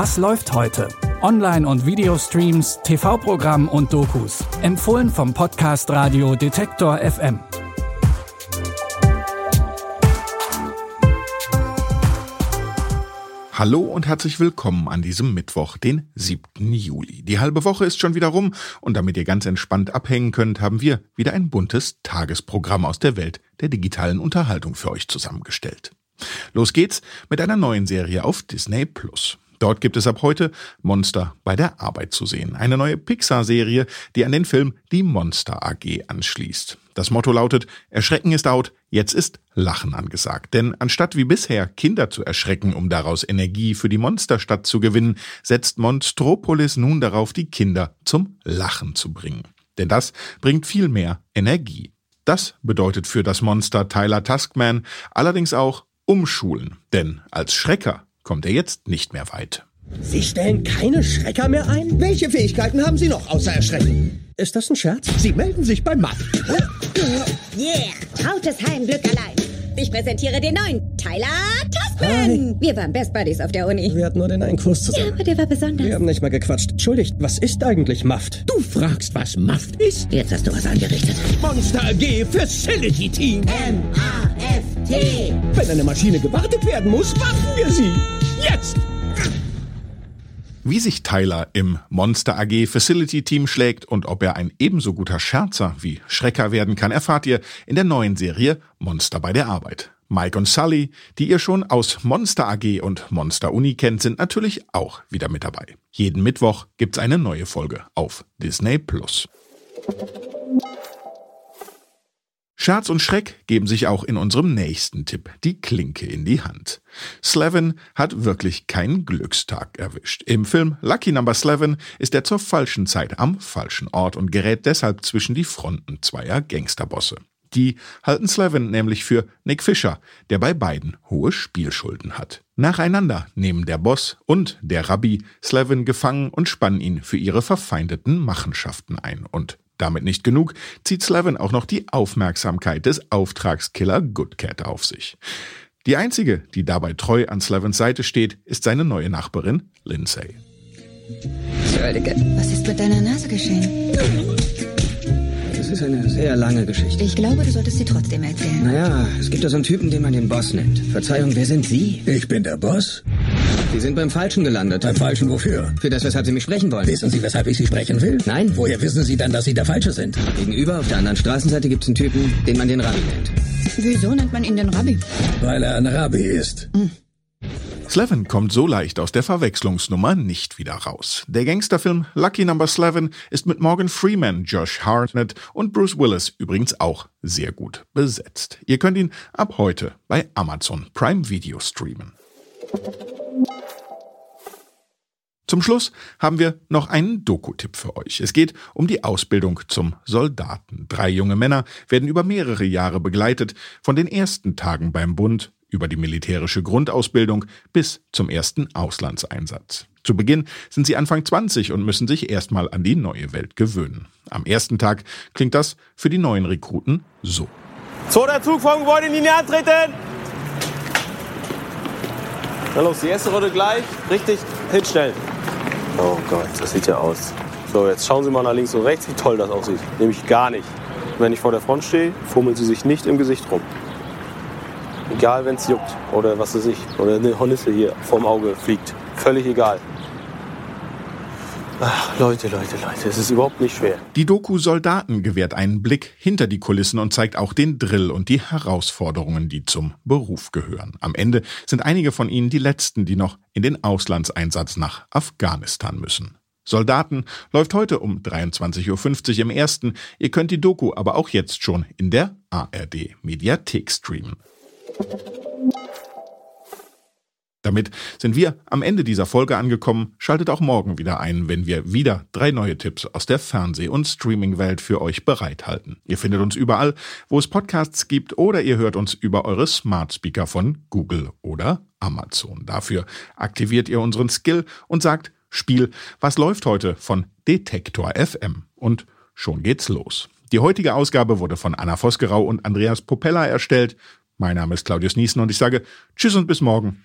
Was läuft heute? Online- und Videostreams, TV-Programm und Dokus. Empfohlen vom Podcast Radio Detektor FM. Hallo und herzlich willkommen an diesem Mittwoch, den 7. Juli. Die halbe Woche ist schon wieder rum und damit ihr ganz entspannt abhängen könnt, haben wir wieder ein buntes Tagesprogramm aus der Welt der digitalen Unterhaltung für euch zusammengestellt. Los geht's mit einer neuen Serie auf Disney Plus. Dort gibt es ab heute Monster bei der Arbeit zu sehen. Eine neue Pixar-Serie, die an den Film Die Monster AG anschließt. Das Motto lautet, Erschrecken ist out, jetzt ist Lachen angesagt. Denn anstatt wie bisher Kinder zu erschrecken, um daraus Energie für die Monsterstadt zu gewinnen, setzt Monstropolis nun darauf, die Kinder zum Lachen zu bringen. Denn das bringt viel mehr Energie. Das bedeutet für das Monster Tyler Tuskman allerdings auch umschulen. Denn als Schrecker kommt er jetzt nicht mehr weit. Sie stellen keine Schrecker mehr ein? Welche Fähigkeiten haben Sie noch außer Erschrecken? Ist das ein Scherz? Sie melden sich beim Matt. Yeah, trautes Heimglück allein. Ich präsentiere den neuen Tyler Tasman. Wir waren Best Buddies auf der Uni. Wir hatten nur den einen Kurs Ja, zusammen. aber der war besonders. Wir haben nicht mal gequatscht. Entschuldigt, was ist eigentlich Maft? Du fragst, was Maft ist? Jetzt hast du was angerichtet. Monster AG Facility Team. Wenn eine Maschine gewartet werden muss, warten wir sie. Jetzt! Wie sich Tyler im Monster AG Facility Team schlägt und ob er ein ebenso guter Scherzer wie Schrecker werden kann, erfahrt ihr in der neuen Serie Monster bei der Arbeit. Mike und Sully, die ihr schon aus Monster AG und Monster Uni kennt, sind natürlich auch wieder mit dabei. Jeden Mittwoch gibt's eine neue Folge auf Disney Plus. Scherz und Schreck geben sich auch in unserem nächsten Tipp die Klinke in die Hand. Slevin hat wirklich keinen Glückstag erwischt. Im Film Lucky Number Slevin ist er zur falschen Zeit am falschen Ort und gerät deshalb zwischen die Fronten zweier Gangsterbosse. Die halten Slevin nämlich für Nick Fisher, der bei beiden hohe Spielschulden hat. Nacheinander nehmen der Boss und der Rabbi Slevin gefangen und spannen ihn für ihre verfeindeten Machenschaften ein. Und damit nicht genug, zieht Slevin auch noch die Aufmerksamkeit des Auftragskiller Goodcat auf sich. Die einzige, die dabei treu an Slevins Seite steht, ist seine neue Nachbarin Lindsay. Entschuldige, was ist mit deiner Nase geschehen? Das ist eine sehr lange Geschichte. Ich glaube, du solltest sie trotzdem erzählen. Naja, es gibt da so einen Typen, den man den Boss nennt. Verzeihung, wer sind Sie? Ich bin der Boss. Sie sind beim Falschen gelandet. Beim Falschen wofür? Für das, weshalb Sie mich sprechen wollen. Wissen Sie, weshalb ich Sie sprechen will? Nein. Woher wissen Sie dann, dass Sie der Falsche sind? Gegenüber auf der anderen Straßenseite gibt es einen Typen, den man den Rabbi nennt. Wieso nennt man ihn den Rabbi? Weil er ein Rabbi ist. Slevin kommt so leicht aus der Verwechslungsnummer nicht wieder raus. Der Gangsterfilm Lucky Number Slevin ist mit Morgan Freeman, Josh Hartnett und Bruce Willis übrigens auch sehr gut besetzt. Ihr könnt ihn ab heute bei Amazon Prime Video streamen. Zum Schluss haben wir noch einen Doku-Tipp für euch. Es geht um die Ausbildung zum Soldaten. Drei junge Männer werden über mehrere Jahre begleitet, von den ersten Tagen beim Bund über die militärische Grundausbildung bis zum ersten Auslandseinsatz. Zu Beginn sind sie Anfang 20 und müssen sich erstmal an die neue Welt gewöhnen. Am ersten Tag klingt das für die neuen Rekruten so. Zweiter Zug vom Gebäude in Linie antreten. Na los, die erste Runde gleich. Richtig hinstellen. Oh Gott, das sieht ja aus. So, jetzt schauen Sie mal nach links und rechts, wie toll das aussieht. Nämlich gar nicht. Wenn ich vor der Front stehe, fummeln Sie sich nicht im Gesicht rum. Egal, wenn es juckt oder was weiß ich. Oder eine Hornisse hier vorm Auge fliegt. Völlig egal. Ach, Leute, Leute, Leute, es ist überhaupt nicht schwer. Die Doku Soldaten gewährt einen Blick hinter die Kulissen und zeigt auch den Drill und die Herausforderungen, die zum Beruf gehören. Am Ende sind einige von ihnen die letzten, die noch in den Auslandseinsatz nach Afghanistan müssen. Soldaten läuft heute um 23.50 Uhr im ersten. Ihr könnt die Doku aber auch jetzt schon in der ARD Mediathek streamen. Damit sind wir am Ende dieser Folge angekommen. Schaltet auch morgen wieder ein, wenn wir wieder drei neue Tipps aus der Fernseh- und Streaming-Welt für euch bereithalten. Ihr findet uns überall, wo es Podcasts gibt oder ihr hört uns über eure Smart Speaker von Google oder Amazon. Dafür aktiviert ihr unseren Skill und sagt Spiel, was läuft heute von Detektor FM. Und schon geht's los. Die heutige Ausgabe wurde von Anna Vosgerau und Andreas Popella erstellt. Mein Name ist Claudius Niesen und ich sage Tschüss und bis morgen.